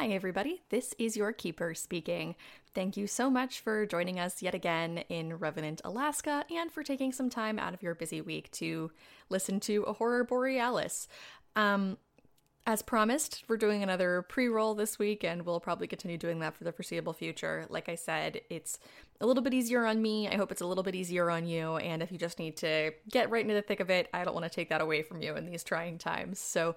Hi, everybody. This is your keeper speaking. Thank you so much for joining us yet again in Revenant, Alaska, and for taking some time out of your busy week to listen to a horror borealis. Um, as promised, we're doing another pre roll this week, and we'll probably continue doing that for the foreseeable future. Like I said, it's a little bit easier on me. I hope it's a little bit easier on you. And if you just need to get right into the thick of it, I don't want to take that away from you in these trying times. So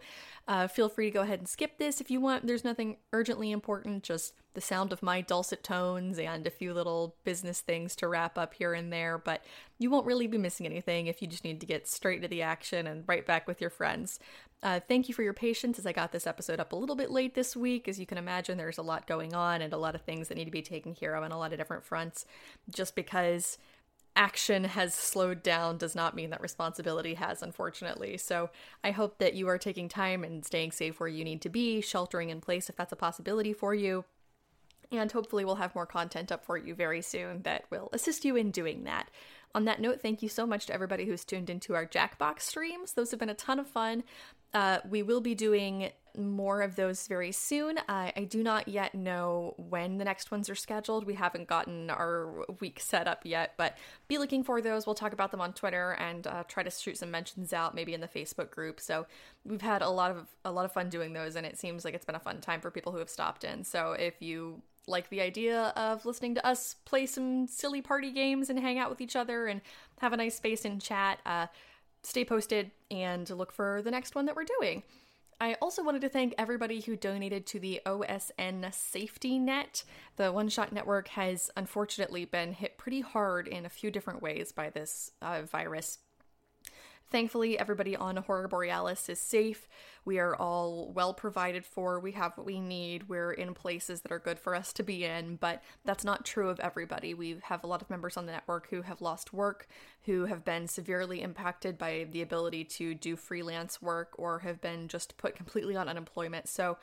uh, feel free to go ahead and skip this if you want. There's nothing urgently important, just the sound of my dulcet tones and a few little business things to wrap up here and there. But you won't really be missing anything if you just need to get straight to the action and right back with your friends. Uh, thank you for your patience as I got this episode up a little bit late this week. As you can imagine, there's a lot going on and a lot of things that need to be taken care of on a lot of different fronts. Just because action has slowed down does not mean that responsibility has, unfortunately. So I hope that you are taking time and staying safe where you need to be, sheltering in place if that's a possibility for you. And hopefully, we'll have more content up for you very soon that will assist you in doing that. On that note, thank you so much to everybody who's tuned into our Jackbox streams. Those have been a ton of fun. Uh, we will be doing more of those very soon. I do not yet know when the next ones are scheduled. We haven't gotten our week set up yet, but be looking for those. We'll talk about them on Twitter and uh, try to shoot some mentions out, maybe in the Facebook group. So we've had a lot of a lot of fun doing those, and it seems like it's been a fun time for people who have stopped in. So if you like the idea of listening to us play some silly party games and hang out with each other and have a nice space and chat, uh, stay posted and look for the next one that we're doing. I also wanted to thank everybody who donated to the OSN safety net. The One Shot Network has unfortunately been hit pretty hard in a few different ways by this uh, virus. Thankfully, everybody on Horror Borealis is safe. We are all well provided for. We have what we need. We're in places that are good for us to be in, but that's not true of everybody. We have a lot of members on the network who have lost work, who have been severely impacted by the ability to do freelance work, or have been just put completely on unemployment. So,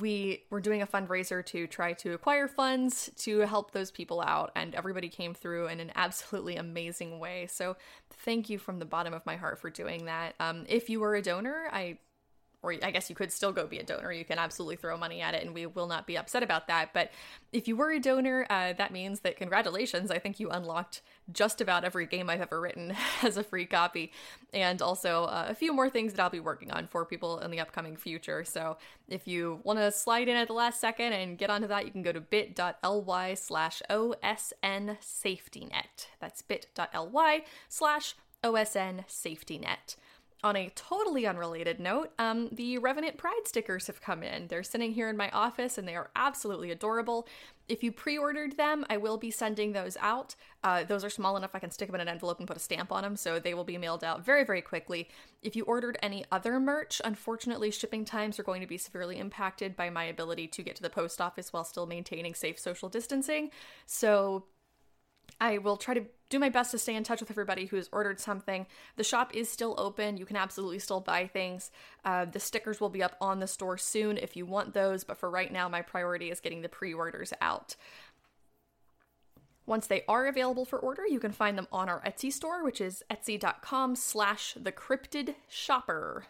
we were doing a fundraiser to try to acquire funds to help those people out, and everybody came through in an absolutely amazing way. So, thank you from the bottom of my heart for doing that. Um, if you were a donor, I or I guess you could still go be a donor. You can absolutely throw money at it, and we will not be upset about that. But if you were a donor, uh, that means that congratulations. I think you unlocked just about every game I've ever written as a free copy, and also uh, a few more things that I'll be working on for people in the upcoming future. So if you want to slide in at the last second and get onto that, you can go to bit.ly slash OSN safety net. That's bit.ly slash OSN safety net. On a totally unrelated note, um, the Revenant Pride stickers have come in. They're sitting here in my office and they are absolutely adorable. If you pre ordered them, I will be sending those out. Uh, those are small enough I can stick them in an envelope and put a stamp on them, so they will be mailed out very, very quickly. If you ordered any other merch, unfortunately, shipping times are going to be severely impacted by my ability to get to the post office while still maintaining safe social distancing. So I will try to do my best to stay in touch with everybody who's ordered something. The shop is still open. You can absolutely still buy things. Uh, the stickers will be up on the store soon if you want those, but for right now, my priority is getting the pre orders out. Once they are available for order, you can find them on our Etsy store, which is etsy.com slash the cryptid shopper.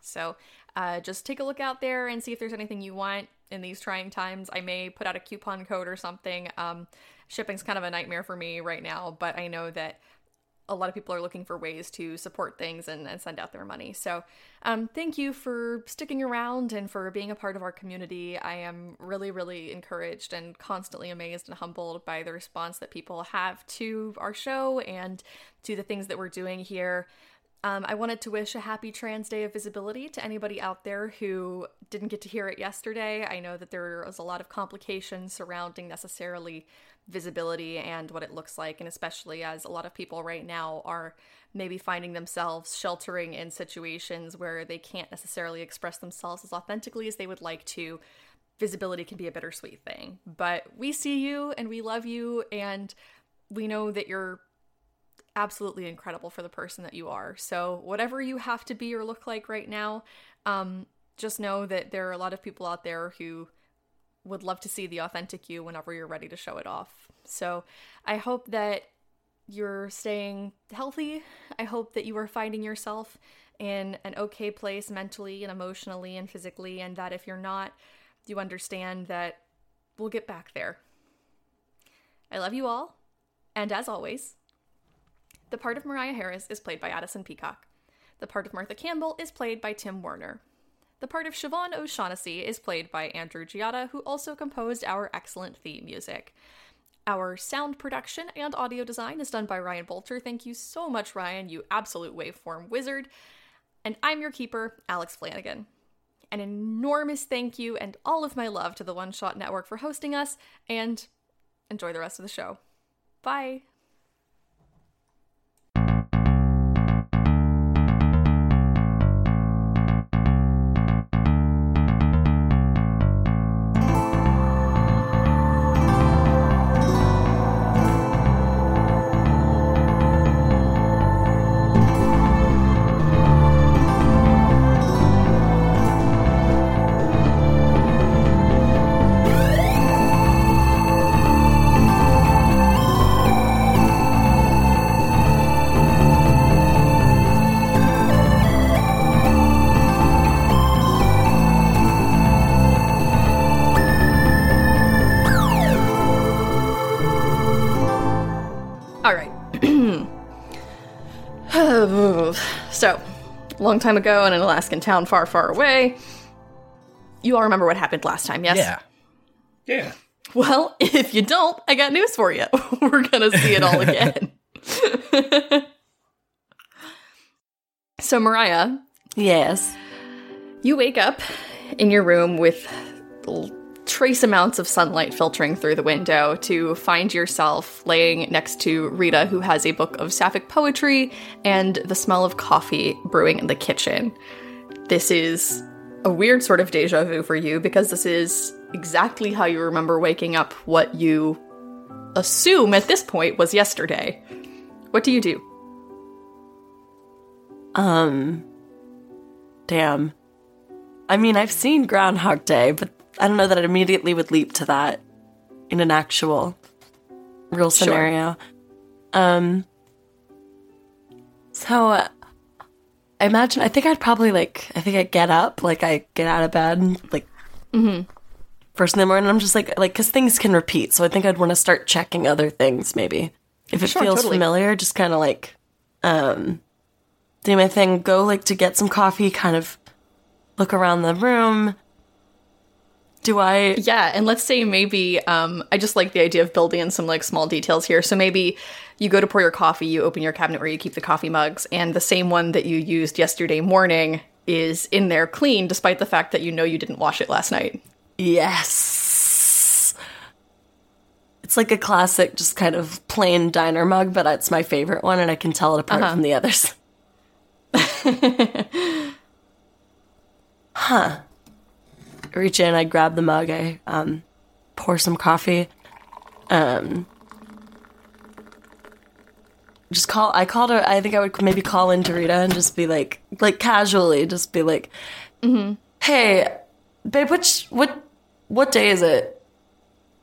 So uh, just take a look out there and see if there's anything you want in these trying times. I may put out a coupon code or something. Um, shipping's kind of a nightmare for me right now, but I know that a lot of people are looking for ways to support things and, and send out their money. So, um, thank you for sticking around and for being a part of our community. I am really, really encouraged and constantly amazed and humbled by the response that people have to our show and to the things that we're doing here. Um, I wanted to wish a happy Trans Day of Visibility to anybody out there who didn't get to hear it yesterday. I know that there was a lot of complications surrounding necessarily visibility and what it looks like, and especially as a lot of people right now are maybe finding themselves sheltering in situations where they can't necessarily express themselves as authentically as they would like to. Visibility can be a bittersweet thing, but we see you and we love you, and we know that you're absolutely incredible for the person that you are. So, whatever you have to be or look like right now, um, just know that there are a lot of people out there who would love to see the authentic you whenever you're ready to show it off. So, I hope that you're staying healthy. I hope that you are finding yourself in an okay place mentally and emotionally and physically, and that if you're not, you understand that we'll get back there. I love you all, and as always, the part of Moriah Harris is played by Addison Peacock. The part of Martha Campbell is played by Tim Woerner. The part of Siobhan O'Shaughnessy is played by Andrew Giotta, who also composed our excellent theme music. Our sound production and audio design is done by Ryan Boelter. Thank you so much, Ryan, you absolute waveform wizard. And I'm your keeper, Alex Flanigan. An enormous thank you and all of my love to the One Shot Network for hosting us, and enjoy the rest of the show. Bye. Long time ago in an Alaskan town far, far away, you all remember what happened last time, yes? Yeah. Yeah. Well, if you don't, I got news for you. We're going to see it all again. so, Moriah, Yes. you wake up in your room with l- trace amounts of sunlight filtering through the window to find yourself laying next to Rita, who has a book of sapphic poetry and the smell of coffee brewing in the kitchen. This is a weird sort of deja vu for you because this is exactly how you remember waking up what you assume at this point was yesterday. What do you do? Um. Damn. I mean, I've seen Groundhog Day, but I don't know that I immediately would leap to that in an actual real Sure. scenario. Um. So, uh, I imagine. I think I'd probably like. I think I'd get up, like I get out of bed, like first in the morning. I'm just like, like, because things can repeat. So I think I'd want to start checking other things, maybe if it Sure, feels totally. familiar. Just kind of like, um, do my thing. Go like to get some coffee. Kind of look around the room. Do I? Yeah, and let's say maybe um, I just like the idea of building in some like small details here. So maybe you go to pour your coffee, you open your cabinet where you keep the coffee mugs, and the same one that you used yesterday morning is in there clean, despite the fact that you know you didn't wash it last night. Yes. It's like a classic, just kind of plain diner mug, but it's my favorite one, and I can tell it apart from the others. huh. Reach in, I grab the mug, I um, pour some coffee. Um, just call. I called her. I think I would maybe call in to Rita and just be like, like casually, just be like, "Hey, babe, which what what day is it?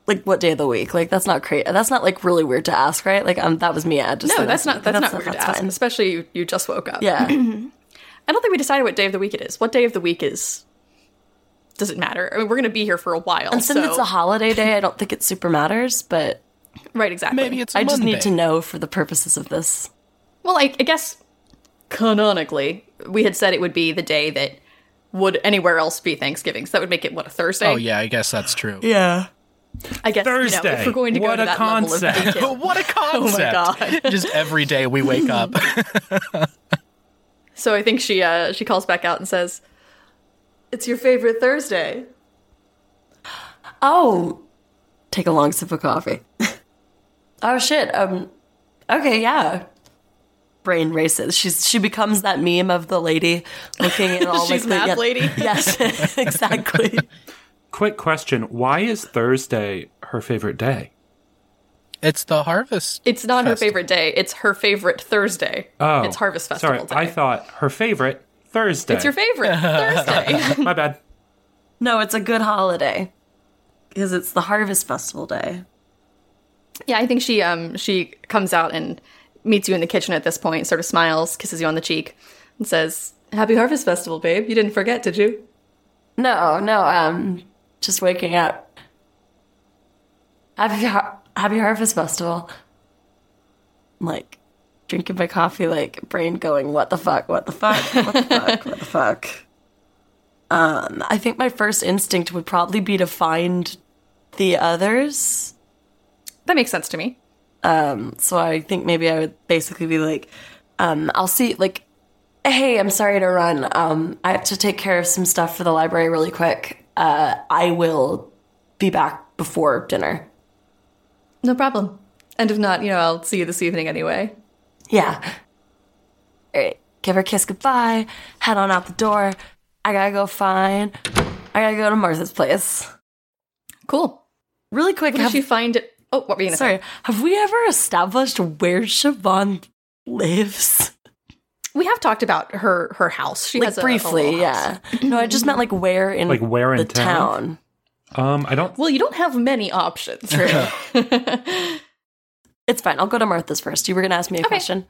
Like what day of the week? Like that's not crazy. That's not like really weird to ask, right? Like um, that was me. I just No, that's not that's, not weird to ask, fine. especially you, you just woke up. Yeah, I don't think we decided what day of the week it is. What day of the week is? Does it matter? I mean, we're gonna be here for a while. and since so- it's a holiday day, I don't think it super matters. But right, exactly. Maybe it's a I just need to know for the purposes of this. Well, I, I guess canonically, we had said it would be the day that would anywhere else be Thanksgiving. So that would make it what a Thursday. Oh yeah, I guess that's true. Yeah, I guess you know, Thursday. if we're going to go to a that level of concept. detail. what a concept! God. Just every day we wake up. So I think she uh, she calls back out and says, "It's your favorite Thursday." Oh, take a long sip of coffee. oh shit. Um. Okay. Yeah. Brain races. She's she becomes that meme of the lady looking at all She's like math the, yeah, lady. Yes, exactly. Quick question. Why is Thursday her favorite day? it's the harvest. It's not her favorite day. It's her favorite Thursday. Oh. it's Harvest Festival Sorry, day. I thought her favorite Thursday. it's your favorite Thursday. My bad. No, it's a good holiday because it's the harvest festival day. yeah, I think she um she comes out and meets you in the kitchen at this point. Sort of smiles, kisses you on the cheek, and says, "Happy Harvest Festival, babe. You didn't forget, did you?" No, no. Um, just waking up. Happy Har- Happy Harvest Festival. Like drinking my coffee, like brain going, "What the fuck? What the fuck? What the fuck? What the fuck?" Um, I think my first instinct would probably be to find the others. That makes sense to me. So I think maybe I would basically be like, um, I'll see, like, hey, I'm sorry to run. Um, I have to take care of some stuff for the library really quick. Uh, I will be back before dinner. No problem. And if not, you know, I'll see you this evening anyway. Yeah. All right. Give her a kiss goodbye. Head on out the door. I gotta go find. I gotta go to Martha's place. Cool. Really quick. What did have- she find? It? Oh, what were you gonna sorry. say? Have we ever established where Siobhan lives? We have talked about her her house. She like has a, a briefly, house. yeah. No, I just meant like where in Like where in the town? town. Um, I don't. Well, you don't have many options. It's fine. I'll go to Martha's first. You were gonna ask me a question.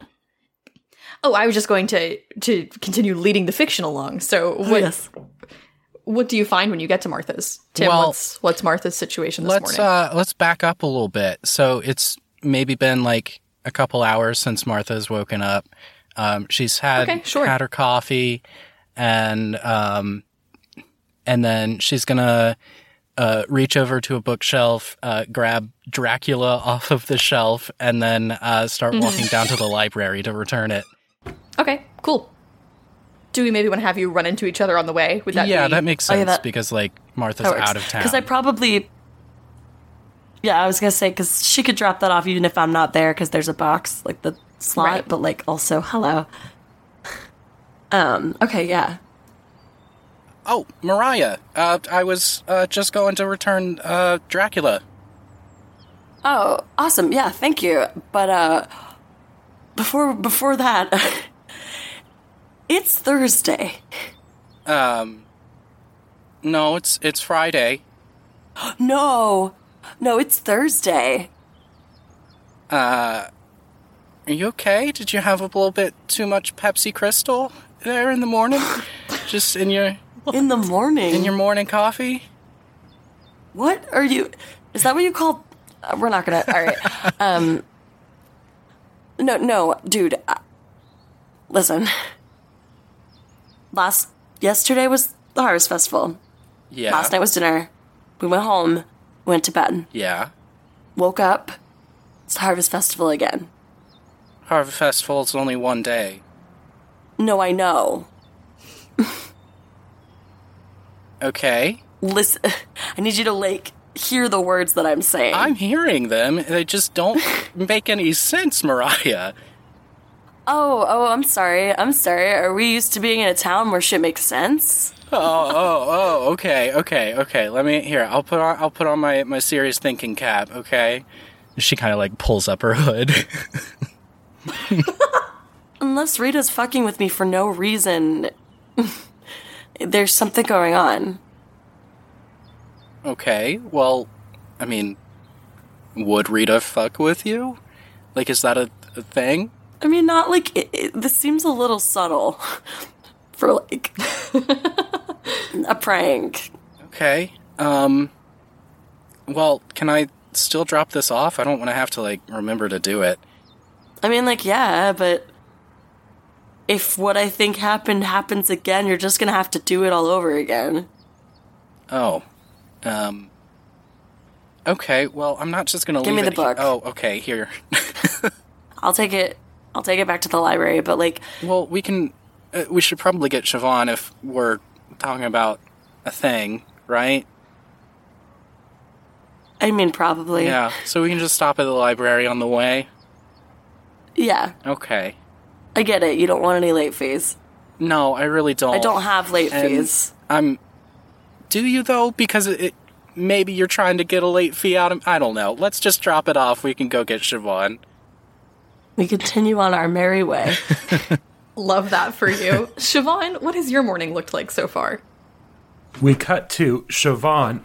oh, I was just going to to continue leading the fiction along. So, what yes. what do you find when you get to Martha's? Tim, Well, what's what's Martha's situation this Let's morning? uh let's back up a little bit. So it's maybe been like a couple hours since Martha's woken up. Um, she's had Okay, sure. had her coffee, and um, and then she's gonna uh, reach over to a bookshelf, uh, grab Dracula off of the shelf, and then uh, start Mm-hmm. walking down to the library to return it. okay, cool. Do we maybe want to have you run into each other on the way? Would that yeah, be- that makes Oh, sense yeah, that- because like Martha's out of town. Because I probably. Yeah, I was gonna say because she could drop that off even if I'm not there because there's a box like the slot, Right. but like also hello. Um. Okay. Yeah. Oh, Moriah, uh, I was uh, just going to return uh, Dracula. Oh, awesome. Yeah, thank you. But uh before before that it's Thursday. Um, no, it's it's Friday. No. No, it's Thursday. Uh, Are you okay? Did you have a little bit too much Pepsi Crystal there in the morning? Just in your In the morning. in your morning coffee? what are you Is that what you call uh, We're not going to All right. um No, no, dude. Uh, listen. Last yesterday was the Harvest Festival. Yeah. Last night was dinner. We went home, went to bed. Yeah. Woke up. It's the Harvest Festival again. Harvest Festival's only one day. No, I know. Okay. Listen, I need you to like hear the words that I'm saying. I'm hearing them. They just don't make any sense, Moriah. oh, oh, I'm sorry. I'm sorry. Are we used to being in a town where shit makes sense? Oh, oh, oh, okay, okay, okay. Let me here. I'll put on I'll put on my my serious thinking cap, okay? She kind of like pulls up her hood. Unless Rita's fucking with me for no reason, there's something going on. Okay, well, I mean, would Rita fuck with you? Like, is that a, a thing? I mean, not like it, it, this seems a little subtle for like a prank. Okay. Um. Well, can I still drop this off? I don't want to have to like remember to do it. I mean, like, yeah, but if what I think happened happens again, you're just gonna have to do it all over again. Oh. Um. Okay. Well, I'm not just gonna Give me the he- book. oh, okay. Here. I'll take it. I'll take it back to the library. But like, well, we can. Uh, we should probably get Siobhan if we're talking about a thing, right? I mean, probably. Yeah. So we can just stop at the library on the way. Yeah, Okay. I get it. You don't want any late fees. No, I really don't. I don't have late And fees. I'm. Do you though? Because it, it maybe you're trying to get a late fee out of. I don't know. Let's just drop it off. We can go get Siobhan. We continue on our merry way. Love that for you. Siobhan, what has your morning looked like so far? We cut to Siobhan,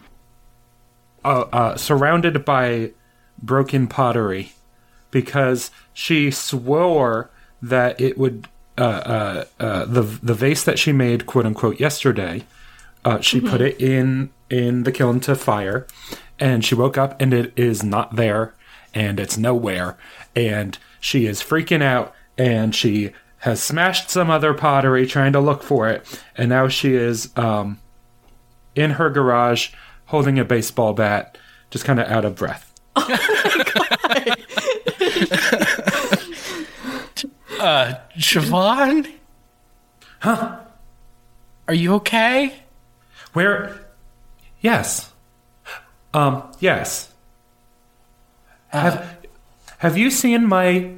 uh, uh, surrounded by broken pottery, because she swore that it would uh, uh, uh, the the vase that she made, quote unquote, yesterday. Uh, she put it in in the kiln to fire, and she woke up and it is not there, and it's nowhere, and she is freaking out, and she has smashed some other pottery trying to look for it, and now she is um, in her garage holding a baseball bat, just kind of out of breath. Siobhan? Huh? Are you okay? Where? Yes. Um, yes. have Have you seen my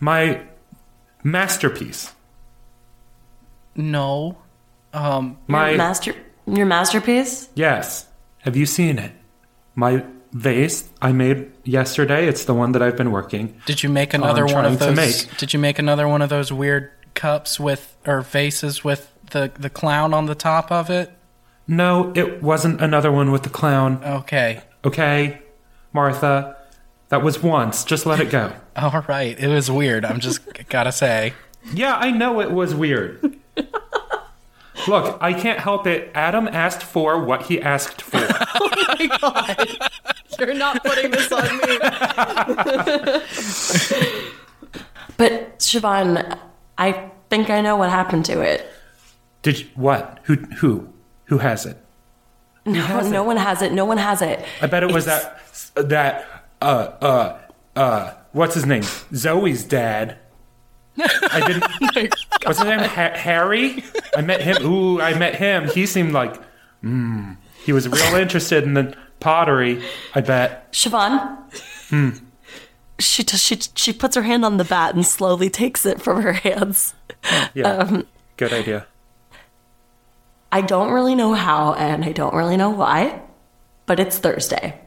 my masterpiece? No. Um, My Master, your masterpiece. yes. Have you seen it? My vase I made yesterday. It's the one that I've been working. did you make another one of those? Did you make another one of those weird cups with or vases with the the clown on the top of it? No, it wasn't another one with the clown. Okay. Okay, Martha. That was once. Just let it go. All right. It was weird. I'm just gotta say. Yeah, I know it was weird. Look, I can't help it. Adam asked for what he asked for. You're not putting this on me. But Siobhan, I think I know what happened to it. Did you, what? Who who who has it? No, no one has it. No one has it. I bet it was that that uh uh uh what's his name? Zoe's dad. I didn't. what's his name? Ha- Harry. I met him. Ooh, I met him. He seemed like, mm, he was real interested in the pottery. I bet. Siobhan. Hmm. She, t- she she puts her hand on the bat and slowly takes it from her hands. Yeah. Um, Good idea. I don't really know how and I don't really know why, but it's Thursday.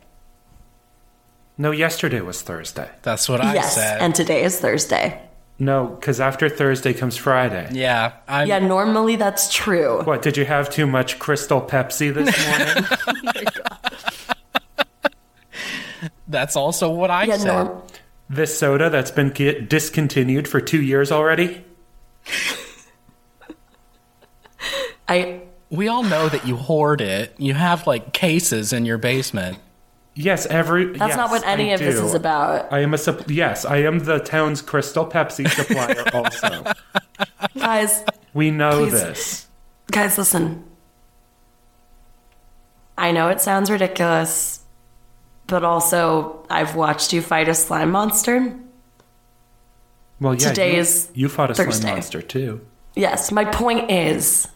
No, yesterday was Thursday. That's what I yes, said. and today is Thursday. No, because after Thursday comes Friday. yeah. I'm, Yeah, normally that's true. What, did you have too much Crystal Pepsi this morning? That's also what I Yeah, said. norm- this soda that's been get discontinued for two years already? I We all know that you hoard it. You have like cases in your basement. Yes, every. that's not what any of this is about. I am a sup- yes. I am the town's Crystal Pepsi supplier. also, Guys, we know Please. this. guys listen. I know it sounds ridiculous, but also I've watched you fight a slime monster. Well, yeah. Today you, is you fought a Thursday. slime monster too. Yes, my point is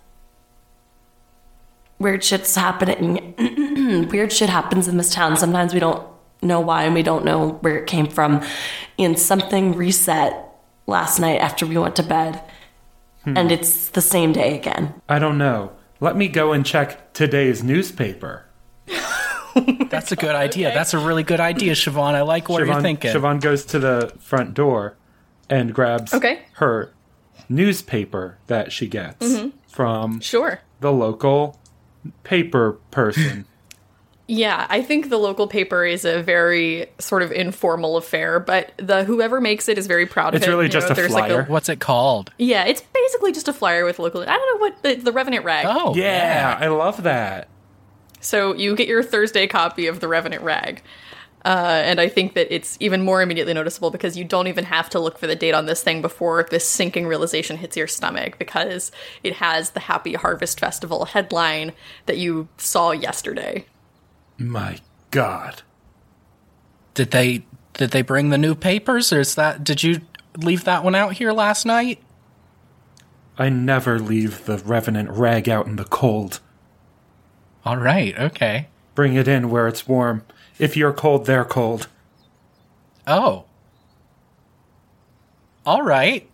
weird shit's happening. weird shit happens in this town. Sometimes we don't know why and we don't know where it came from. And something reset last night after we went to bed. And it's the same day again. I don't know. Let me go and check today's newspaper. That's a good idea. That's a really good idea, Siobhan. I like what you're Siobhan, thinking. Siobhan goes to the front door and grabs Okay. her newspaper that she gets Mm-hmm. from Sure. the local paper person. Yeah, I think the local paper is a very sort of informal affair, but the whoever makes it is very proud of It's it. really You just know, a there's like flyer. What's it called? yeah, it's basically just a flyer with local. I don't know what the, the Revenant rag. Oh, yeah, I love that. So you get your Thursday copy of the Revenant rag. Uh, and I think that it's even more immediately noticeable because you don't even have to look for the date on this thing before this sinking realization hits your stomach because it has the Happy Harvest Festival headline that you saw yesterday. My God. Did they did they bring the new papers, or is that did you leave that one out here last night? I never leave the Revenant rag out in the cold. All right. Okay. Bring it in where it's warm. If you're cold, they're cold. Oh. All right.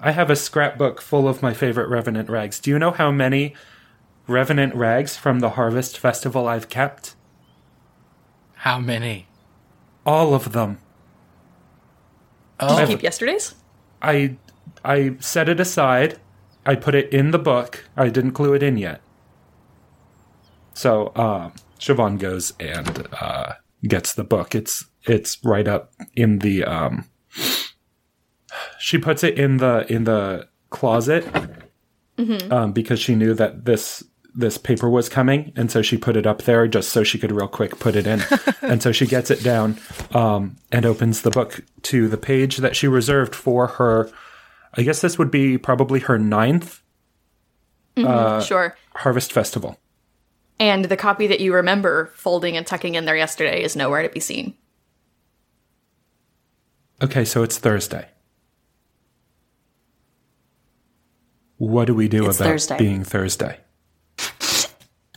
I have a scrapbook full of my favorite Revenant rags. Do you know how many Revenant rags from the Harvest Festival I've kept? How many? All of them. Did you I've- keep yesterday's? I I set it aside. I put it in the book. I didn't glue it in yet. So um, Siobhan goes and uh, gets the book. It's it's right up in the. Um, she puts it in the in the closet um, because she knew that this this paper was coming, and so she put it up there just so she could real quick put it in. and so she gets it down um, and opens the book to the page that she reserved for her. I guess this would be probably her ninth sure. Harvest Festival. And the copy that you remember folding and tucking in there yesterday is nowhere to be seen. Okay, so it's Thursday. What do we do It's about Thursday. being Thursday?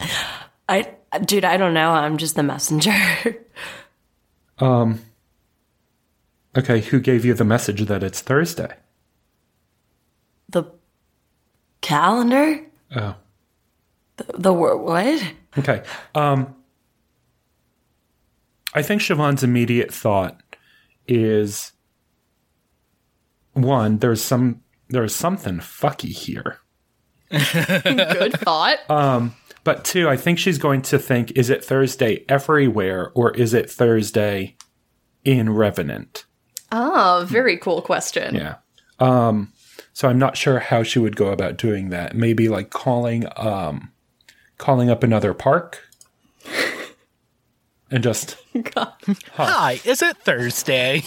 I, dude, I don't know. I'm just the messenger. um Okay, who gave you the message that it's Thursday? the calendar? Oh. The, the word, what? Okay. Um I think Siobhan's immediate thought is one, there's some there's something fucky here. Good thought. Um, But two, I think she's going to think, is it Thursday everywhere or is it Thursday in Revenant? oh, very cool question. Yeah. Um so I'm not sure how she would go about doing that. Maybe like calling um calling up another park and just Hi, is it Thursday?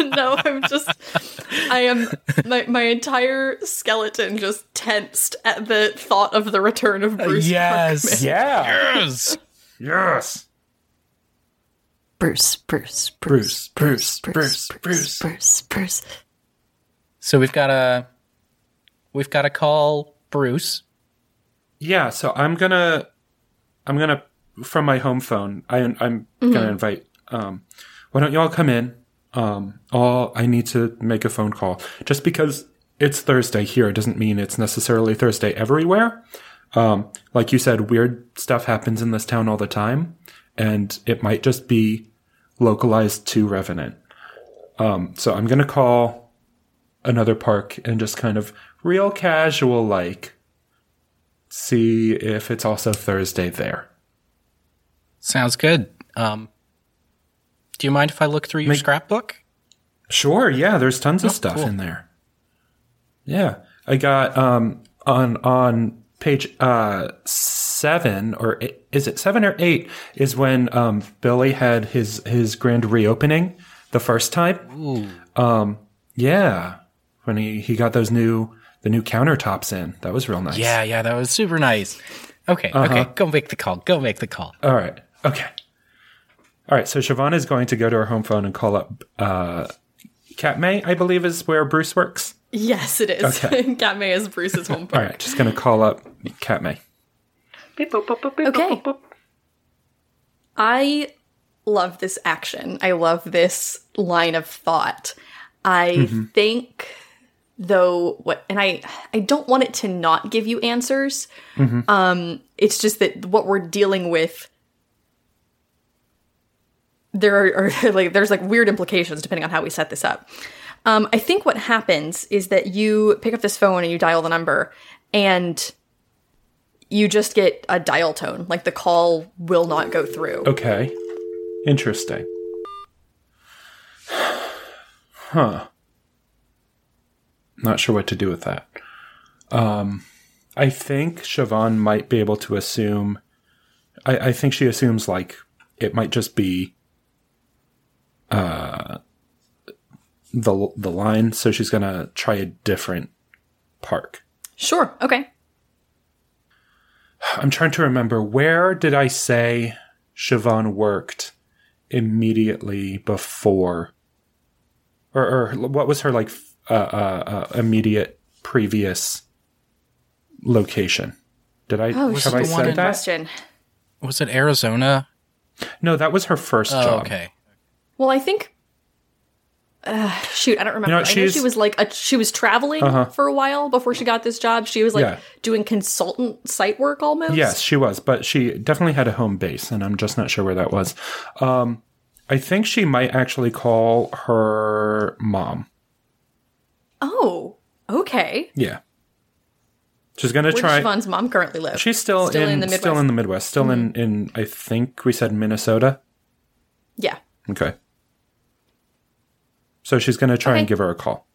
no, I'm just I am my my entire skeleton just tensed at the thought of the return of Bruce. yes. yeah. Yes. Yes. Bruce, Bruce, Bruce, Bruce, Bruce, Bruce, Bruce. Bruce, Bruce. So we've got a we've got to call Bruce. Yeah, so I'm gonna, I'm gonna from my home phone. I, I'm gonna invite. Um, why don't y'all come in? Um, all I need to make a phone call. Just because it's Thursday here doesn't mean it's necessarily Thursday everywhere. Um, like you said, weird stuff happens in this town all the time, and it might just be localized to Revenant. Um, so I'm gonna call another park and just kind of real casual like see if it's also Thursday there. Sounds good. Um, do you mind if I look through your scrapbook? Sure, yeah, there's tons of stuff cool. in there. Yeah. I got um on on page uh 7 or eight, is it 7 or 8 is when um Billy had his his grand reopening the first time. Um yeah, when he he got those new the new countertops in. That was real nice. Yeah, yeah, that was super nice. Okay, okay, go make the call. Go make the call. All right. Okay. All right. So Siobhan is going to go to her home phone and call up uh, Katmai, I believe is where Bruce works. Yes, it is. Okay. Katmai is Bruce's home All park. right. Just going to call up Katmai. Okay. I love this action. I love this line of thought. I think though what and I I don't want it to not give you answers. Um it's just that what we're dealing with there are, are like there's like weird implications depending on how we set this up. Um, I think what happens is that you pick up this phone and you dial the number, and you just get a dial tone. Like the call will not go through. Okay. Interesting. Huh. Not sure what to do with that. Um, I think Siobhan might be able to assume. I, I think she assumes like it might just be uh the the line, so she's gonna try a different park. Sure. Okay. I'm trying to remember where did I say Siobhan worked immediately before, or, or what was her like uh, uh, uh, immediate previous location? Did I Oh, have I the one said in- that? Question. Was it Arizona? No, that was her first Oh, job. okay. Well, I think. Uh, shoot, I don't remember. know, I know she was like a, she was traveling for a while before she got this job. She was like Yeah. doing consultant site work almost. Yes, she was, but she definitely had a home base, and I'm just not sure where that was. Um, I think she might actually call her mom. Oh, okay. Yeah, she's gonna Where try. does Siobhan's mom currently live? She's still, Still in, in the still Midwest? Mm-hmm. in the Midwest, still in in I think we said Minnesota. yeah. Okay. So she's going to try and give her a call.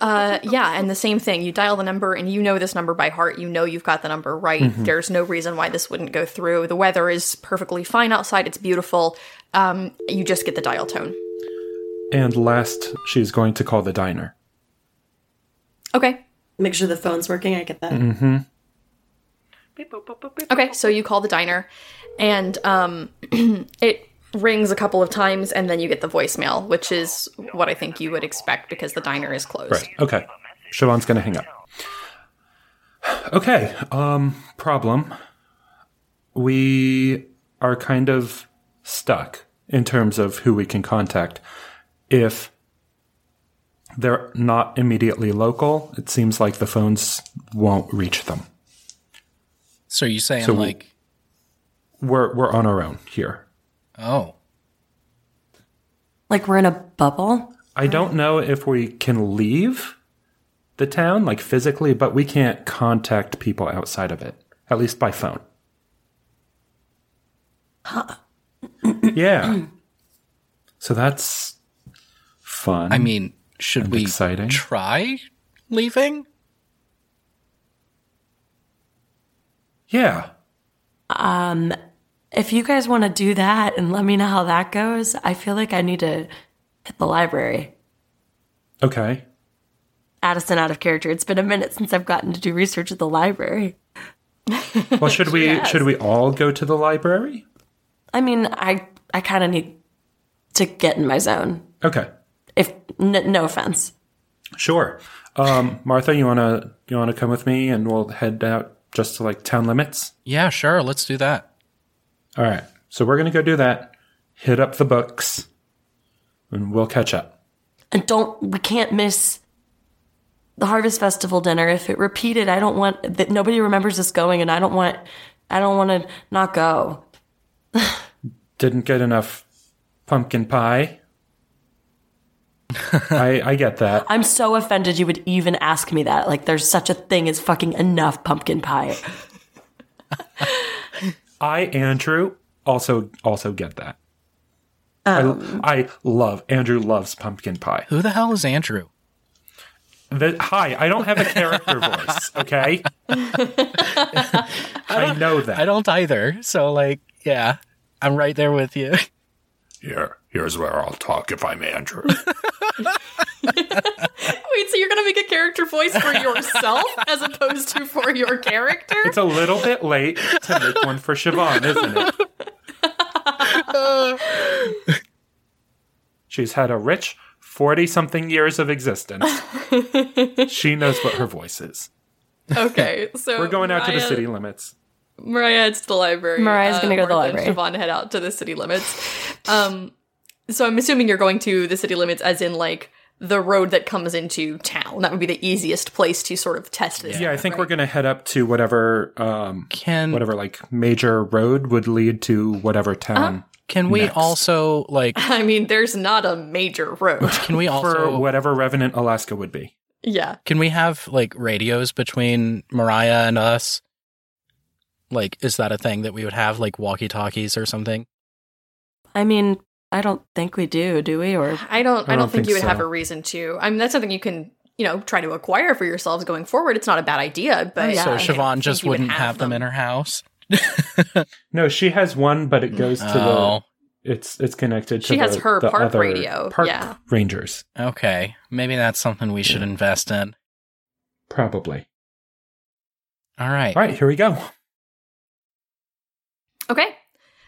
Uh, yeah, and the same thing. You dial the number, and you know this number by heart. You know you've got the number right. Mm-hmm. There's no reason why this wouldn't go through. The weather is perfectly fine outside. It's beautiful. Um, you just get the dial tone. And last, she's going to call the diner. Okay. Make sure the phone's working. I get that. Mm-hmm. Okay, so you call the diner, and um, it rings a couple of times, and then you get the voicemail, which is what I think you would expect because the diner is closed. Right. Okay. Siobhan's going to hang up. Okay. Um, problem. We are kind of stuck in terms of who we can contact. If they're not immediately local, it seems like the phones won't reach them. So you're saying So- like, We're we're on our own here. oh, Like we're in a bubble. I don't know if we can leave the town, like physically, but we can't contact people outside of it, at least by phone. Huh. yeah. So that's fun. I mean, should we exciting. try leaving? yeah. Um, If you guys want to do that and let me know how that goes, I feel like I need to hit the library. Okay. Addison out of character. It's been a minute since I've gotten to do research at the library. Well, should we should we all go to the library? I mean, I I kind of need to get in my zone. Okay. If n- no offense. Sure. Um, Martha, you wanna you wanna come with me and we'll head out just to like town limits? Yeah, sure. Let's do that. All right. So we're going to go do that. Hit up the books and we'll catch up. And don't we can't miss the Harvest Festival dinner. If it repeated, I don't want that nobody remembers us going and I don't want I don't want to not go. Didn't get enough pumpkin pie. I I get that. I'm so offended you would even ask me that. Like there's such a thing as fucking enough pumpkin pie. I Andrew also also get that. I, um, I love Andrew loves pumpkin pie. Who the hell is Andrew? The, hi, I don't have a character voice, okay? I know that. I don't either. So, like, yeah, I'm right there with you. Here, here's where I'll talk if I'm Andrew. Wait, so you're gonna make a character voice for yourself as opposed to for your character? It's a little bit late to make one for Siobhan, isn't it? She's had a rich 40 something years of existence. she knows what her voice is. Okay, so We're going out to the city limits. Moriah heads to the library. Moriah's gonna go to the Martha and library. Siobhan head out to the city limits. Um, so I'm assuming you're going to the city limits, as in like the road that comes into town. That would be the easiest place to sort of test this. Yeah, I think right? we're going to head up to whatever um Can whatever like major road would lead to whatever town can we next. also like I mean, there's not a major road. can we also for whatever Revenant Alaska would be. yeah. can we have like radios between Moriah and us? Like, is that a thing that we would have like walkie talkies or something? I mean, I don't think we do, do we? Or I don't. I, don't, think, think you would have a reason to. I mean, that's something you can. You know, try to acquire for yourselves going forward. It's not a bad idea, oh, but yeah. So I Siobhan just you would wouldn't have them in her house. No, she has one, but it goes to Oh, the. It's it's connected to. She has her the park other radio, Park yeah. rangers, okay. Maybe that's something we should invest in. probably. All right. All right, here we go. Okay.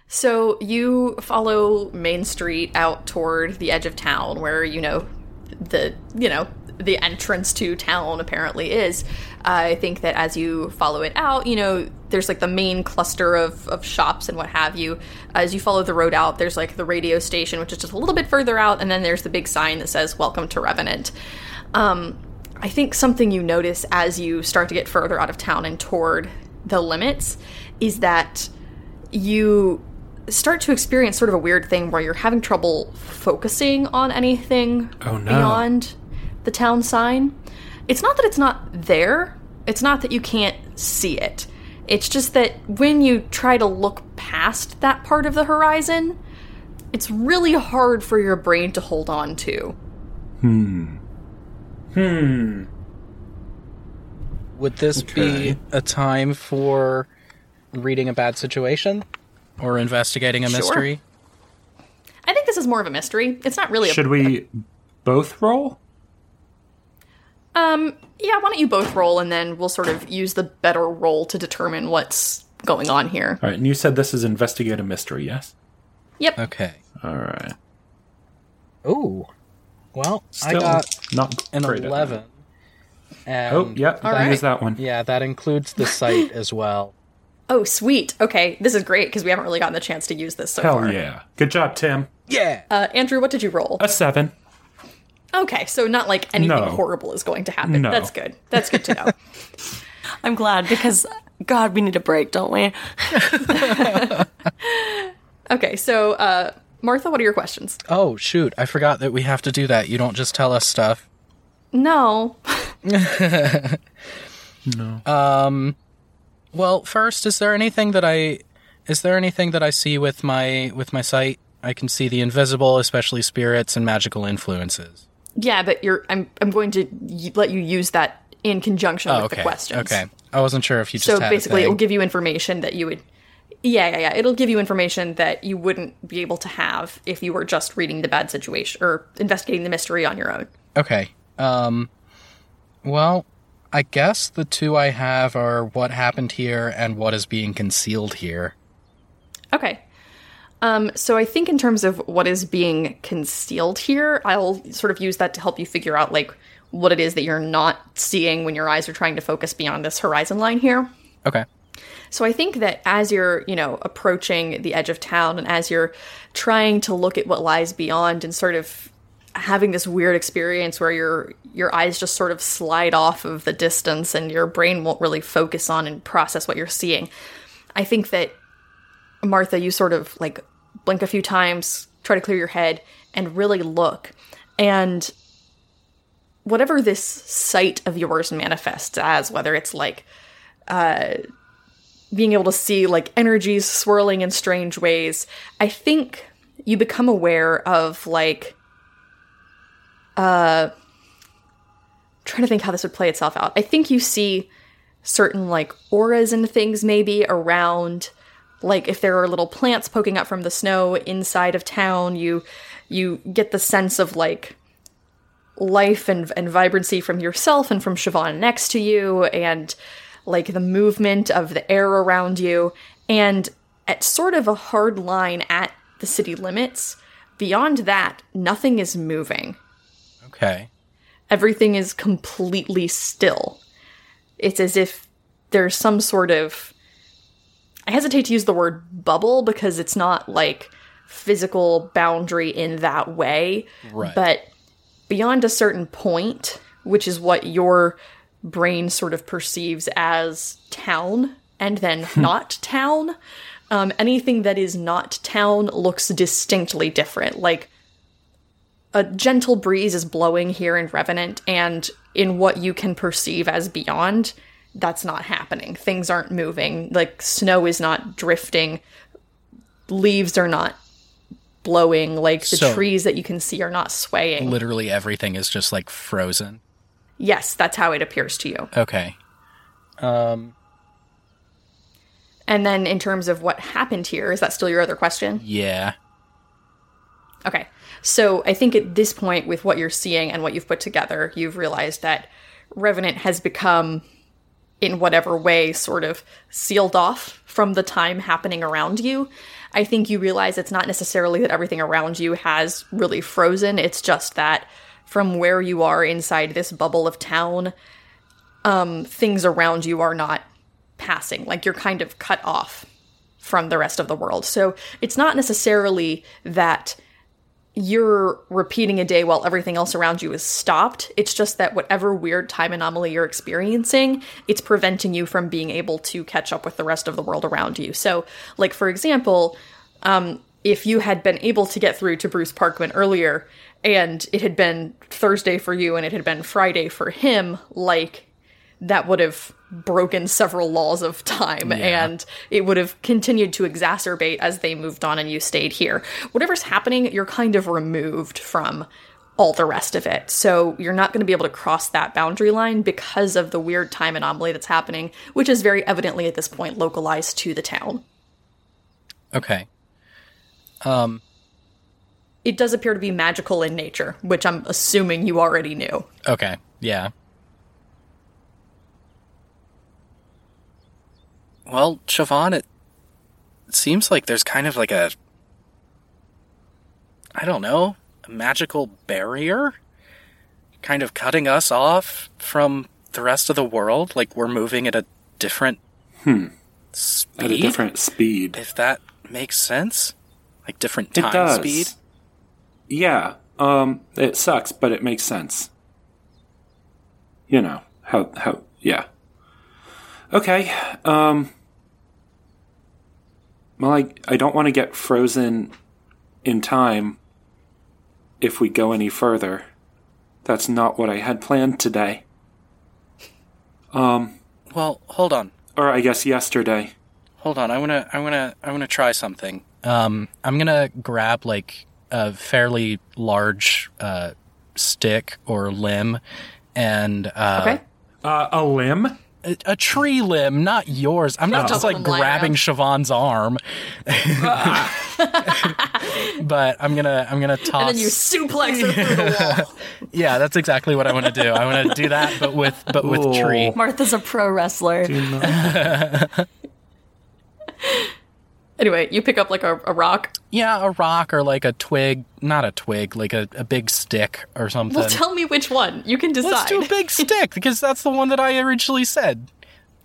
So you follow Main Street out toward the edge of town where, you know, the, you know, the entrance to town apparently is. I think that as you follow it out, you know, there's like the main cluster of, of shops and what have you. As you follow the road out, there's like the radio station, which is just a little bit further out, and then there's the big sign that says, Welcome to Revenant. Um, I think something you notice as you start to get further out of town and toward the limits is that you start to experience sort of a weird thing where you're having trouble focusing on anything Oh, no. beyond the town sign. It's not that it's not there, it's not that you can't see it. It's just that when you try to look past that part of the horizon, it's really hard for your brain to hold on to. Hmm. Hmm. Would this Okay. be a time for reading a bad situation or investigating a Sure. mystery? I think this is more of a mystery. It's not really a Should we both roll? Um, yeah, why don't you both roll and then we'll sort of use the better roll to determine what's going on here. All right, and you said this is investigate a mystery, yes? Yep. Okay. All right. Ooh. Well, Still I got not an great at that. 11. And Oh, yep. All I right. use that one. Yeah, that includes the site as well. Oh, sweet. Okay, this is great because we haven't really gotten the chance to use this so Hell far. yeah. Good job, Tim. Yeah. Uh, Andrew, what did you roll? A seven. Okay, so not like anything No. horrible is going to happen. No. That's good. That's good to know. I'm glad because God, we need a break, don't we? okay, so uh, Martha, what are your questions? Oh, shoot. I forgot that we have to do that. You don't just tell us stuff. No. Well, first, is there anything that I is there anything that I see with my with my sight? I can see the invisible, especially spirits and magical influences. Yeah, but you're. I'm. I'm going to let you use that in conjunction Oh, with okay. the questions. Okay. I wasn't sure if you just So basically, it will give you information that you would. Yeah, yeah, yeah. It'll give you information that you wouldn't be able to have if you were just reading the bad situation or investigating the mystery on your own. Okay. Um well, I guess the two I have are what happened here and what is being concealed here. Okay. Um, so I think in terms of what is being concealed here, I'll sort of use that to help you figure out like what it is that you're not seeing when your eyes are trying to focus beyond this horizon line here. Okay. So I think that as you're, you know, approaching the edge of town and as you're trying to look at what lies beyond and sort of having this weird experience where your your eyes just sort of slide off of the distance and your brain won't really focus on and process what you're seeing. I think that Martha, you sort of like blink a few times, try to clear your head and really look. And whatever this sight of yours manifests as, whether it's like uh, being able to see like energies swirling in strange ways, I think you become aware of like uh trying to think how this would play itself out. I think you see certain like auras and things maybe around like if there are little plants poking up from the snow inside of town, you you get the sense of like life and, and vibrancy from yourself and from Siobhan next to you and like the movement of the air around you and at sort of a hard line at the city limits beyond that nothing is moving Okay. everything is completely still it's as if there's some sort of i hesitate to use the word bubble because it's not like physical boundary in that way Right. but beyond a certain point, which is what your brain sort of perceives as town and then not town, um, anything that is not town looks distinctly different. Like a gentle breeze is blowing here in Revenant, and in what you can perceive as beyond, that's not happening. Things aren't moving. Like snow is not drifting, leaves are not blowing. Like the So- trees that you can see are not swaying. Literally everything is just like frozen. Yes, that's how it appears to you. Okay. Um And then in terms of what happened here, is that still your other question? yeah. Okay. So I think at this point, with what you're seeing and what you've put together, you've realized that Revenant has become, in whatever way, sort of sealed off from the time happening around you. I think you realize it's not necessarily that everything around you has really frozen, it's just that from where you are inside this bubble of town, um, things around you are not passing. Like you're kind of cut off from the rest of the world. So it's not necessarily that you're repeating a day while everything else around you is stopped. It's just that whatever weird time anomaly you're experiencing, it's preventing you from being able to catch up with the rest of the world around you. So, like for example, um, if you had been able to get through to Bruce Parkman earlier and it had been Thursday for you and it had been Friday for him, like that would have broken several laws of time and it would have continued to exacerbate as they moved on and you stayed here. Whatever's happening, you're kind of removed from all the rest of it. So you're not going to be able to cross that boundary line because of the weird time anomaly that's happening, which is very evidently at this point localized to the town. Okay. Um It does appear to be magical in nature, which I'm assuming you already knew. Okay. Yeah. Well, Siobhan, it, seems like there's kind of like a I don't know, a magical barrier kind of cutting us off from the rest of the world, like we're moving at a different speed. At a different speed. if that makes sense. Like different time speed. Yeah. Um, it sucks, but it makes sense. You know how how yeah. Okay. Um. Well, I I don't want to get frozen in time. If we go any further, that's not what I had planned today. Um. Well, hold on. Or I guess yesterday. Hold on, I wanna, I wanna, I wanna try something. Um, I'm gonna grab like a fairly large uh, stick or limb, and uh, Okay? Uh, a limb. A, a tree limb, not yours. I'm not Oh. just like grabbing around. Siobhan's arm, but I'm gonna, I'm gonna toss. And then you suplex her through the wall. yeah, that's exactly what I want to do. I want to do that, but with, but with Ooh. tree. Martha's a pro wrestler. Anyway, you pick up like a, a rock. Yeah, a rock or like a twig, not a twig, like a, a big stick or something. Well, tell me which one. You can decide. Let's do a big stick because that's the one that I originally said.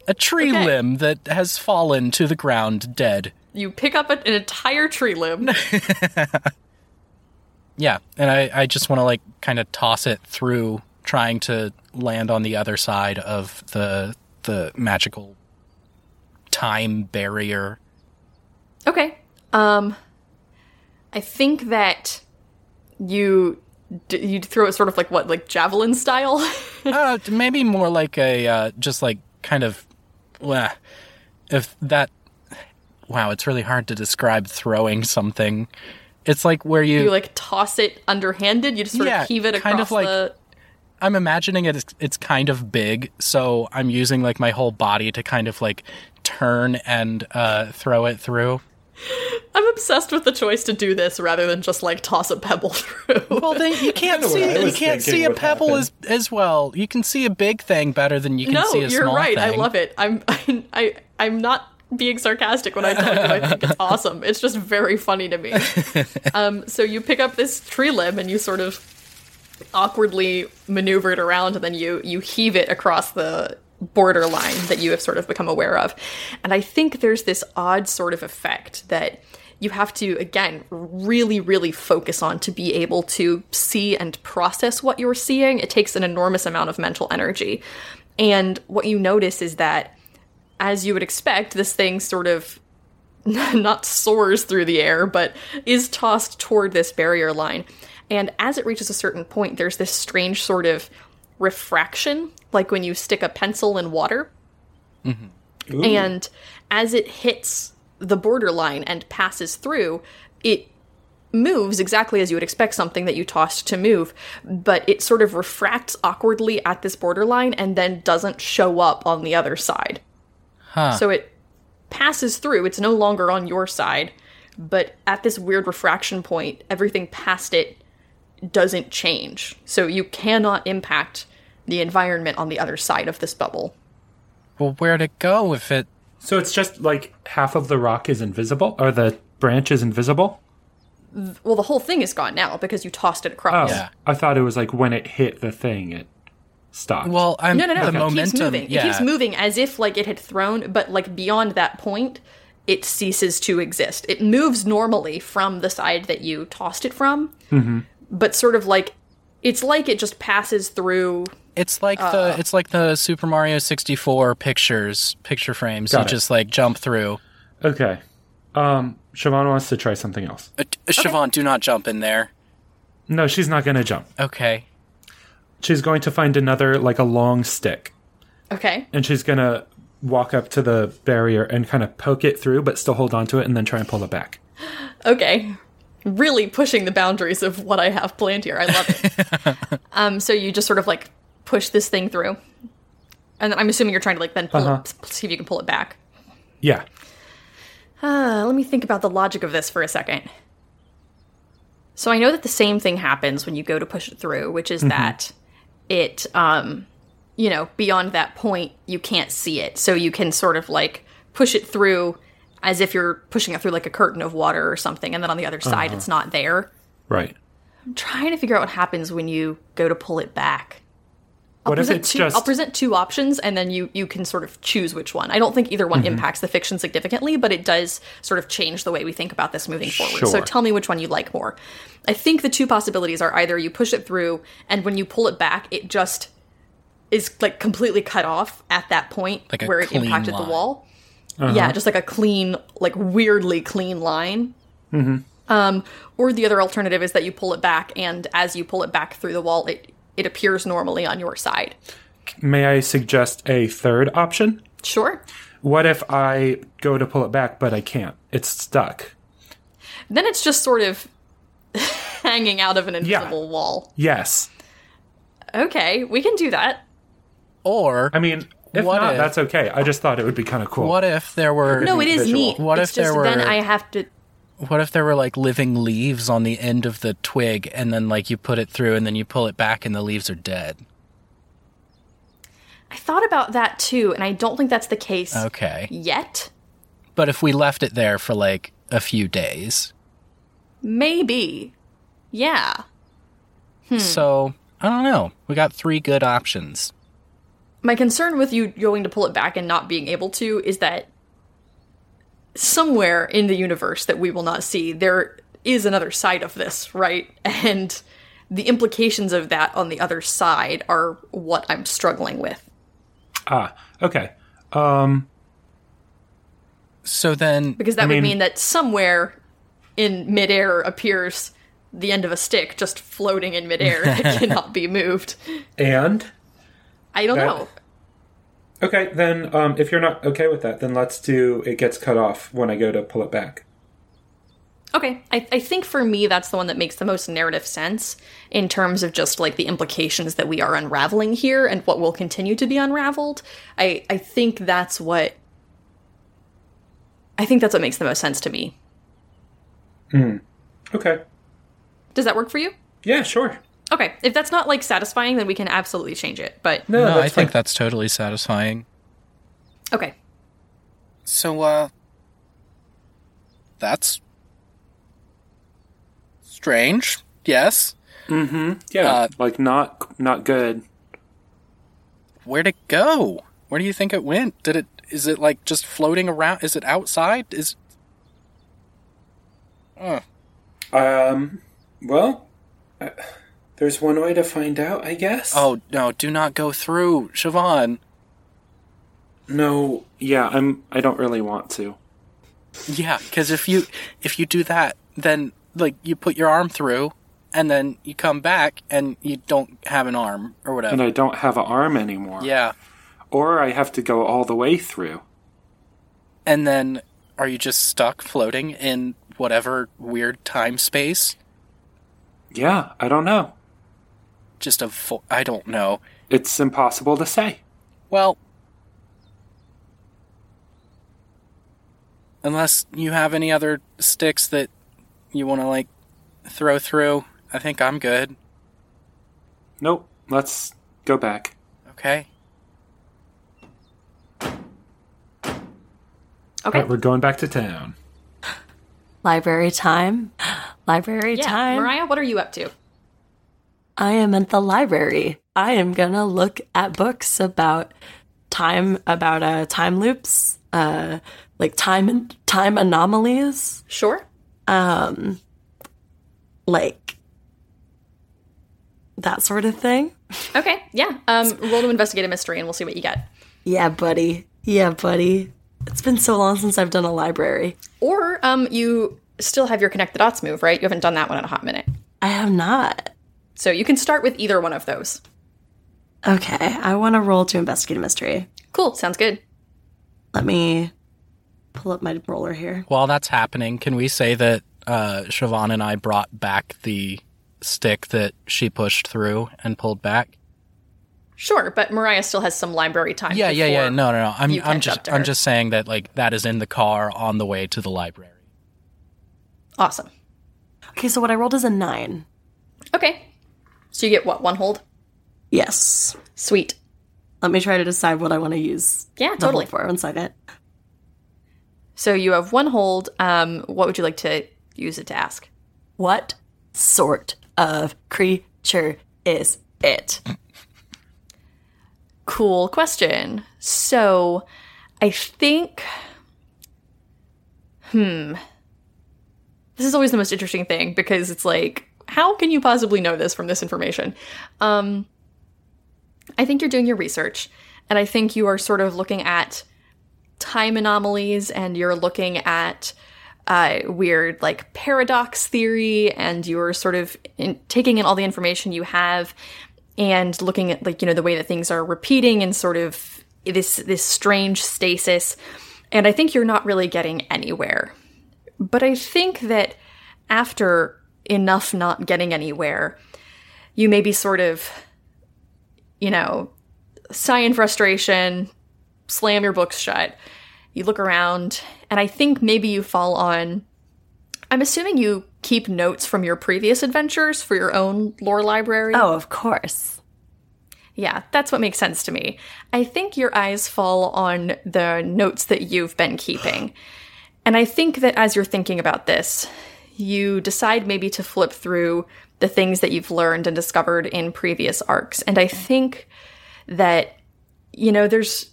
A tree Okay. limb that has fallen to the ground dead. You pick up a, an entire tree limb. Yeah, and I, I just want to like kind of toss it through, trying to land on the other side of the the magical time barrier. Okay. Um, I think that you d- you throw it sort of like what, like javelin style. uh, maybe more like a uh, just like kind of, well, if that. Wow, it's really hard to describe throwing something. It's like where you, you like toss it underhanded. You just sort Yeah, of heave it across kind of like- the. I'm imagining it. It's, it's kind of big, so I'm using like my whole body to kind of like turn and uh, throw it through. I'm obsessed with the choice to do this rather than just like toss a pebble through. Well, then you can't see you can't see a pebble happen. as as well. You can see a big thing better than you can no, see a small No, you're small right. I love it. I'm I, I I'm not being sarcastic when I tell you I think it's awesome. It's just very funny to me. Um, so you pick up this tree limb and you sort of awkwardly maneuver it around, and then you you heave it across the border line that you have sort of become aware of. And I think there's this odd sort of effect that you have to again really really focus on to be able to see and process what you're seeing it takes an enormous amount of mental energy and what you notice is that as you would expect this thing sort of not soars through the air, but is tossed toward this barrier line. And as it reaches a certain point, there's this strange sort of refraction, like when you stick a pencil in water. Mm-hmm. And as it hits the borderline and passes through, it moves exactly as you would expect something that you tossed to move, but it sort of refracts awkwardly at this borderline and then doesn't show up on the other side. So it passes through, it's no longer on your side, but at this weird refraction point, everything past it doesn't change. So you cannot impact the environment on the other side of this bubble. Well, where'd it go if it? So it's just like half of the rock is invisible, or the branch is invisible. Well, the whole thing is gone now because you tossed it Oh, across. Yeah. I thought it was like when it hit the thing, it stopped. Well, I'm No, no, no. the it keeps moving. Yeah, It keeps moving as if like it had thrown, but like beyond that point, it ceases to exist. It moves normally from the side that you tossed it from, Mm-hmm. but sort of like it's like it just passes through. It's like the it's like the Super Mario 64 pictures, picture frames. You it. just like jump through. okay. Um, Siobhan wants to try something else. Uh, t- Siobhan, do not jump in there. No, she's not going to jump. Okay. She's going to find another like a long stick, Okay. and she's going to walk up to the barrier and kind of poke it through, but still hold on to it, and then try and pull it back. Okay. Really pushing the boundaries of what I have planned here. I love it. um, so you just sort of like push this thing through, and then I'm assuming you're trying to like then pull it, see if you can pull it back. Yeah. Uh, let me think about the logic of this for a second. So I know that the same thing happens when you go to push it through, which is that it, um, you know, beyond that point, you can't see it. So you can sort of like push it through as if you're pushing it through like a curtain of water or something, and then on the other side, it's not there. Right. I'm trying to figure out what happens when you go to pull it back. I'll What if present it's two, just- I'll present two options, and then you you can sort of choose which one. I don't think either Mm-hmm. one impacts the fiction significantly, but it does sort of change the way we think about this moving forward. So tell me which one you like more. I think the two possibilities are either you push it through, and when you pull it back, it just is like completely cut off at that point Like where it impacted the wall. Uh-huh. Yeah, just like a clean, like weirdly clean line. Um, or the other alternative is that you pull it back, and as you pull it back through the wall, it it appears normally on your side. May I suggest a third option? Sure. What if I go to pull it back, but I can't? It's stuck. Then it's just sort of hanging out of an invisible wall. Yes. Okay, we can do that. Or I mean, if What not, if- that's okay. I just thought it would be kind of cool. what if there were No, it is Visual. neat. What it's if there were? then I have to. what if there were like living leaves on the end of the twig and then like you put it through and then you pull it back and the leaves are dead? I thought about that too, and I don't think that's the case Okay. yet. But if we left it there for like a few days. Maybe. Yeah. Hmm. So, I don't know. We got three good options. My concern with you going to pull it back and not being able to is that somewhere in the universe that we will not see, there is another side of this, right? And the implications of that on the other side are what I'm struggling with. Ah, okay. Um, So then Because that I would mean- mean that somewhere in midair appears the end of a stick just floating in midair that cannot be moved. and I don't That- know. okay, then um, if you're not okay with that, then let's do it gets cut off when I go to pull it back. Okay, I, I think for me that's the one that makes the most narrative sense in terms of just like the implications that we are unraveling here and what will continue to be unraveled. I I think that's what I think that's what makes the most sense to me. Okay. Does that work for you? Yeah, sure. Okay, if that's not like satisfying, then we can absolutely change it. But No, no, that's I think that's totally satisfying. okay, So uh that's strange. Yes. Mm-hmm. Yeah, Uh, like not not good. Where'd it go? Where do you think it went? Did it is it like just floating around? Is it outside? Is Um, well, uh, there's one way to find out, I guess. Oh no, do not go through, Siobhan. no, yeah, I'm. I don't really want to. Yeah, because if you if you do that, then like you put your arm through, and then you come back and you don't have an arm or whatever. And I don't have an arm anymore. yeah, Or I have to go all the way through. and then are you just stuck floating in whatever weird time space? Yeah, I don't know. Just a vo- I don't know. It's impossible to say. Well, unless you have any other sticks that you want to like throw through, I think I'm good. Nope. Let's go back. Okay. okay, we're going back to town. Library time. Library yeah. time. Moriah, what are you up to? I am at the library. I am gonna look at books about time, about uh, time loops, uh, like time and time anomalies, Sure. Um, like that sort of thing. Okay, yeah. Um, roll to investigate a mystery, and we'll see what you get. Yeah, buddy. Yeah, buddy. It's been so long since I've done a library. Or um, you still have your connect the dots move, right? You haven't done that one in a hot minute, I have not. So you can start with either one of those. Okay, I want to roll to investigate a mystery. Cool, sounds good. Let me pull up my roller here. While that's happening, can we say that uh, Siobhan and I brought back the stick that she pushed through and pulled back? Sure, but Moriah still has some library time. Yeah, yeah, yeah. No, no, no. I'm, I'm just, I'm just saying that like that is in the car on the way to the library. Awesome. Okay, so what I rolled is a nine. Okay. So you get what? One hold? Yes. Sweet. Let me try to decide what I want to use. Yeah, totally. for one second. So you have one hold. Um, what would you like to use it to ask? What sort of creature is it? Cool question. So I think. Hmm. This is always the most interesting thing because it's like, how can you possibly know this from this information? Um, I think you're doing your research, and I think you are sort of looking at time anomalies and you're looking at uh, weird like paradox theory and you're sort of in, taking in all the information you have and looking at like you know the way that things are repeating and sort of this this strange stasis and i think you're not really getting anywhere but i think that after enough not getting anywhere you maybe sort of you know sigh in frustration slam your books shut you look around and i think maybe you fall on i'm assuming you keep notes from your previous adventures for your own lore library Oh, of course. yeah, that's what makes sense to me. I think your eyes fall on the notes that you've been keeping. And I think that as you're thinking about this, you decide maybe to flip through the things that you've learned and discovered in previous arcs. And I think that you know, there's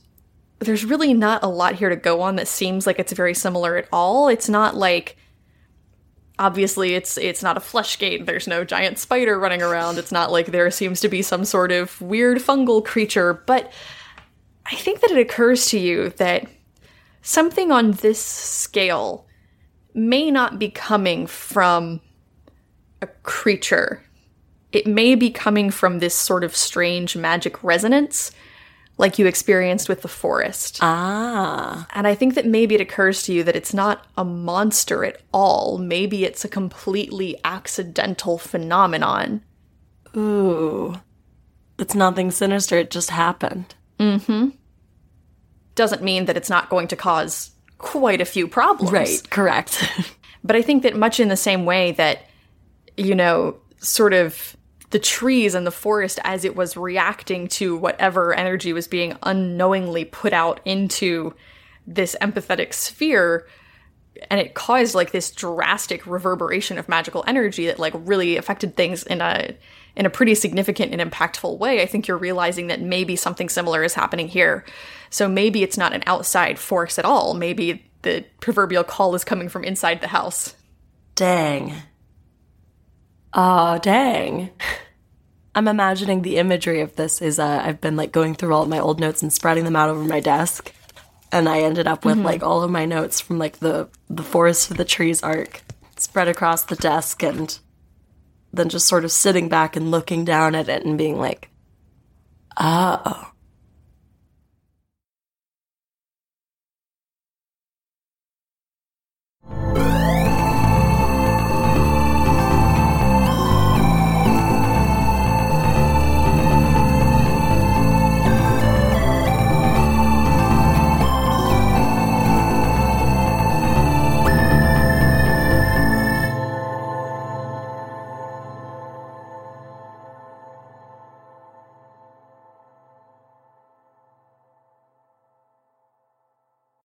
there's really not a lot here to go on that seems like it's very similar at all. It's not like obviously it's it's not a flesh gate there's no giant spider running around it's not like there seems to be some sort of weird fungal creature but i think that it occurs to you that something on this scale may not be coming from a creature it may be coming from this sort of strange magic resonance like you experienced with the forest Ah. and I think that maybe it occurs to you that it's not a monster at all. Maybe it's a completely accidental phenomenon. Ooh. It's nothing sinister, it just happened. Mm hmm. Doesn't mean that it's not going to cause quite a few problems. Right, correct. But I think that much in the same way that, you know, sort of the trees and the forest as it was reacting to whatever energy was being unknowingly put out into this empathetic sphere and it caused like this drastic reverberation of magical energy that like really affected things in a in a pretty significant and impactful way i think you're realizing that maybe something similar is happening here so maybe it's not an outside force at all maybe the proverbial call is coming from inside the house dang. Oh, dang. I'm imagining the imagery of this is uh, I've been like going through all of my old notes and spreading them out over my desk. And I ended up with like all of my notes from like the the forest to the trees arc spread across the desk and then just sort of sitting back and looking down at it and being like, oh,